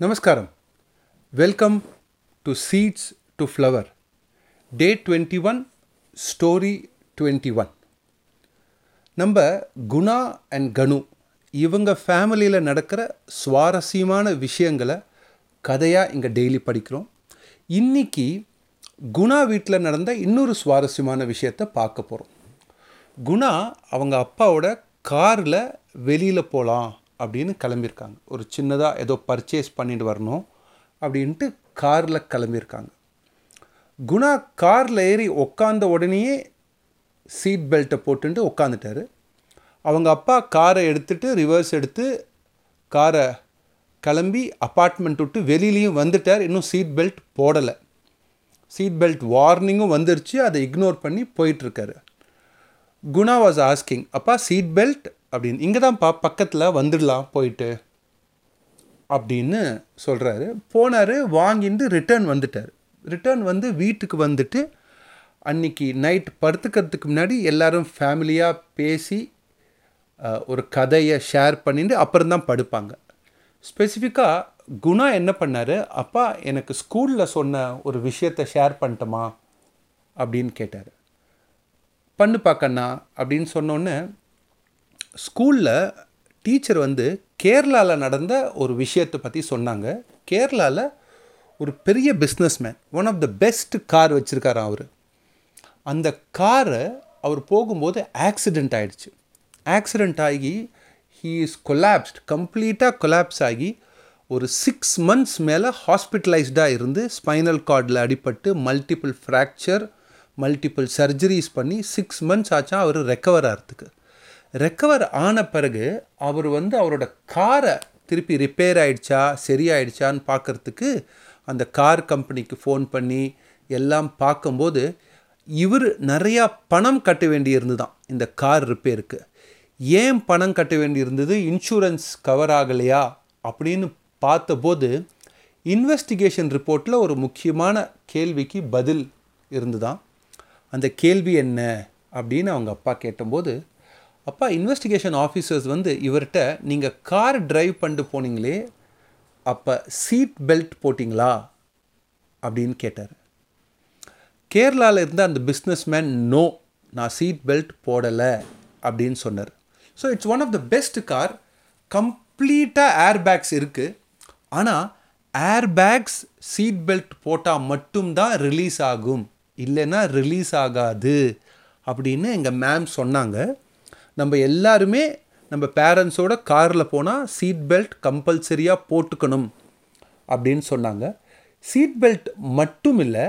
நமஸ்காரம். Welcome to seeds to flower day twenty one story twenty one நம்ம Guna and கனு இவங்க ஃபேமிலியில் நடக்கிற சுவாரஸ்யமான விஷயங்களை கதையாக இங்கே டெய்லி படிக்கிறோம். இன்னைக்கு குணா வீட்டில் நடந்த இன்னொரு சுவாரஸ்யமான விஷயத்தை பார்க்க போகிறோம் குணா அவங்க அப்பாவோட காரில் வெளியில் போகலாம் அப்படின்னு கிளம்பியிருக்காங்க. ஒரு சின்னதாக ஏதோ பர்ச்சேஸ் பண்ணிட்டு வரணும் அப்படின்ட்டு காரில் கிளம்பியிருக்காங்க. குணா காரில் ஏறி உக்காந்த உடனேயே சீட் பெல்ட்டை போட்டுட்டு உட்காந்துட்டாரு அவங்க அப்பா காரை எடுத்துகிட்டு ரிவர்ஸ் எடுத்து காரை கிளம்பி அப்பார்ட்மெண்ட் விட்டு வெளியிலையும் வந்துட்டார். இன்னும் சீட் பெல்ட் போடலை. சீட் பெல்ட் வார்னிங்கும் வந்துருச்சு. அதை இக்னோர் பண்ணி போயிட்டுருக்காரு குணா வாஸ் ஆஸ்கிங் அப்பா சீட் பெல்ட் அப்படின்னு. இங்கே தான்ப்பா பக்கத்தில் வந்துடலாம் போயிட்டு. அப்படின்னு சொல்கிறாரு போனார் வாங்கிட்டு ரிட்டர்ன் வந்துட்டார். ரிட்டர்ன் வந்து வீட்டுக்கு வந்துட்டு அன்னைக்கு நைட் படுத்துக்கிறதுக்கு முன்னாடி எல்லோரும் ஃபேமிலியாக பேசி ஒரு கதையை ஷேர் பண்ணிட்டு அப்புறம் தான் படுப்பாங்க. ஸ்பெசிஃபிக்காக குணா என்ன பண்ணார்? அப்பா எனக்கு ஸ்கூலில் சொன்ன ஒரு விஷயத்தை ஷேர் பண்ணிட்டோமா? அப்படின்னு கேட்டார். பண்ணுப்பா கண்ணா அப்படின்னு சொன்னோன்னே ஸ்கூலில் டீச்சர் வந்து கேரளாவில் நடந்த ஒரு விஷயத்தை பற்றி சொன்னாங்க. கேரளாவில் ஒரு பெரிய businessman one of the best car வச்சுருக்காரு அவர். அந்த காரை அவர் போகும்போது ஆக்சிடெண்ட் ஆகிடுச்சு ஆக்சிடெண்ட் ஆகி ஹீ இஸ் கொலாப்ஸ்ட் கம்ப்ளீட்டாக கொலாப்ஸ் ஆகி ஒரு சிக்ஸ் மந்த்ஸ் மேலே ஹாஸ்பிட்டலைஸ்டாக இருந்து ஸ்பைனல் கார்டில் அடிபட்டு மல்டிபிள் ஃப்ராக்சர் மல்டிபிள் சர்ஜரிஸ் பண்ணி சிக்ஸ் மந்த்ஸ் ஆச்சா அவர் ரெக்கவர் ஆகிறதுக்கு ரெக்கவர் ஆன பிறகு அவர் வந்து அவரோட காரை திருப்பி ரிப்பேர் ஆயிடுச்சா சரியாயிடுச்சான்னு பார்க்கறதுக்கு அந்த கார் கம்பெனிக்கு ஃபோன் பண்ணி எல்லாம் பார்க்கும்போது இவர் நிறையா பணம் கட்ட வேண்டியிருந்துதான் இந்த கார் ரிப்பேருக்கு ஏன் பணம் கட்ட வேண்டியிருந்தது? இன்சூரன்ஸ் கவர் ஆகலையா? அப்படின்னு பார்த்தபோது இன்வெஸ்டிகேஷன் ரிப்போர்ட்டில் ஒரு முக்கியமான கேள்விக்கு பதில் இருந்துதான். அந்த கேள்வி என்ன? அப்படின்னு அவங்க அப்பா கேட்டபோது அப்பா இன்வெஸ்டிகேஷன் ஆஃபீஸர்ஸ் வந்து இவர்கிட்ட நீங்கள் கார் டிரைவ் பண்ணிட்டு போனீங்களே அப்போ சீட் பெல்ட் போட்டிங்களா? அப்படின்னு கேட்டார். கேரளாவில் இருந்த அந்த பிஸ்னஸ்மேன் நோ நான் சீட் பெல்ட் போடலை அப்படின்னு சொன்னார். So it's one of the best car கம்ப்ளீட்டாக ஏர் பேக்ஸ் இருக்குது ஆனால் ஏர் பேக்ஸ் சீட் பெல்ட் போட்டால் மட்டும்தான் ரிலீஸ் ஆகும். இல்லைன்னா ரிலீஸ் ஆகாது. அப்படின்னு எங்கள் மேம் சொன்னாங்க. நம்ம எல்லாருமே நம்ம பேரண்ட்ஸோட காரில் போனால் சீட் பெல்ட் கம்பல்சரியாக போட்டுக்கணும் அப்படின்னு சொன்னாங்க. சீட் பெல்ட் மட்டும் இல்லை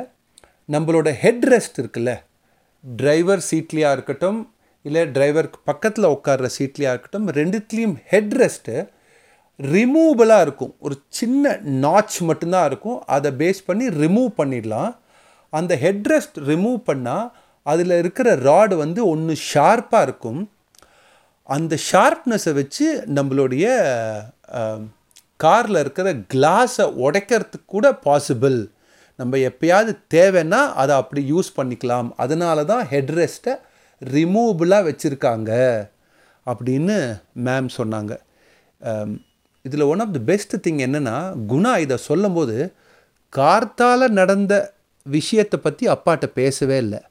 நம்மளோட ஹெட் ரெஸ்ட் இருக்குல்ல டிரைவர் சீட்லேயாக இருக்கட்டும் இல்லை டிரைவருக்கு பக்கத்தில் உட்கார்ற சீட்லேயாக இருக்கட்டும் ரெண்டுத்துலேயும் ஹெட் ரெஸ்ட்டு ரிமூவபிளாக இருக்கும். ஒரு சின்ன நாச் மட்டும்தான் இருக்கும். அதை பேஸ் பண்ணி ரிமூவ் பண்ணிடலாம். அந்த ஹெட் ரெஸ்ட் ரிமூவ் பண்ணால் அதில் இருக்கிற ராடு வந்து ஒன்று ஷார்ப்பாக இருக்கும். அந்த ஷார்ப்னஸை வச்சு நம்மளுடைய காரில் இருக்கிற கிளாஸை உடைக்கிறதுக்கு கூட பாசிபிள் நம்ம எப்பயாவது தேவைன்னா அதை அப்படி யூஸ் பண்ணிக்கலாம். அதனால தான் ஹெட் ரெஸ்ட்டை ரிமூவபிளாக வச்சுருக்காங்க அப்படின்னு மேம் சொன்னாங்க. இதில் one of the best thing என்னென்னா குணா இதை சொல்லும்போது கார்த்தால் நடந்த விஷயத்தை பற்றி அப்பாட்ட பேசவே இல்லை.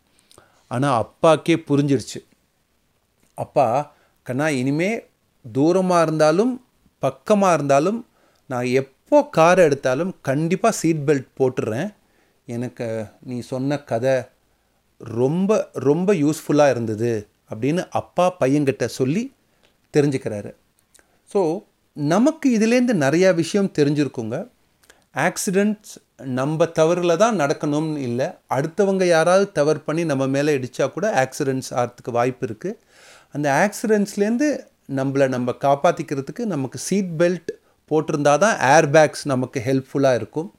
ஆனால் அப்பாக்கே புரிஞ்சிருச்சு. அப்பா கண்ணா இனிமே தூரமாக இருந்தாலும் பக்கமாக இருந்தாலும் நான் எப்போ கார் எடுத்தாலும் கண்டிப்பாக சீட் பெல்ட் போட்டுடுறேன் எனக்கு நீ சொன்ன கதை ரொம்ப ரொம்ப யூஸ்ஃபுல்லாக இருந்தது அப்படின்னு அப்பா பையன்கிட்ட சொல்லி தெரிஞ்சுக்கிறாரு. ஸோ நமக்கு இதுலேருந்து நிறையா விஷயம் தெரிஞ்சிருக்குங்க. ஆக்சிடெண்ட்ஸ் நம்ம தவறில் தான் நடக்கணும்னு இல்லை. அடுத்தவங்க யாராவது தவறு பண்ணி நம்ம மேலே இடித்தா கூட ஆக்சிடெண்ட்ஸ் ஆகிறதுக்கு வாய்ப்பு இருக்குது அந்த ஆக்சிடென்ட்ஸ்லேருந்து நம்மளை நம்ம காப்பாற்றிக்கிறதுக்கு நமக்கு சீட் பெல்ட் போட்டிருந்தா தான் ஏர் பேக்ஸ் நமக்கு ஹெல்ப்ஃபுல்லாக இருக்கும்.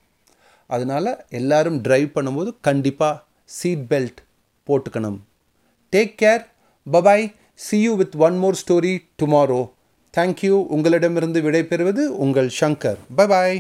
அதனால் எல்லோரும் ட்ரைவ் பண்ணும்போது கண்டிப்பாக சீட் பெல்ட் போட்டுக்கணும். Take care bye bye see you with one more story tomorrow thank you உங்களிடமிருந்து விடைபெறுவது உங்கள் சங்கர். பபாய்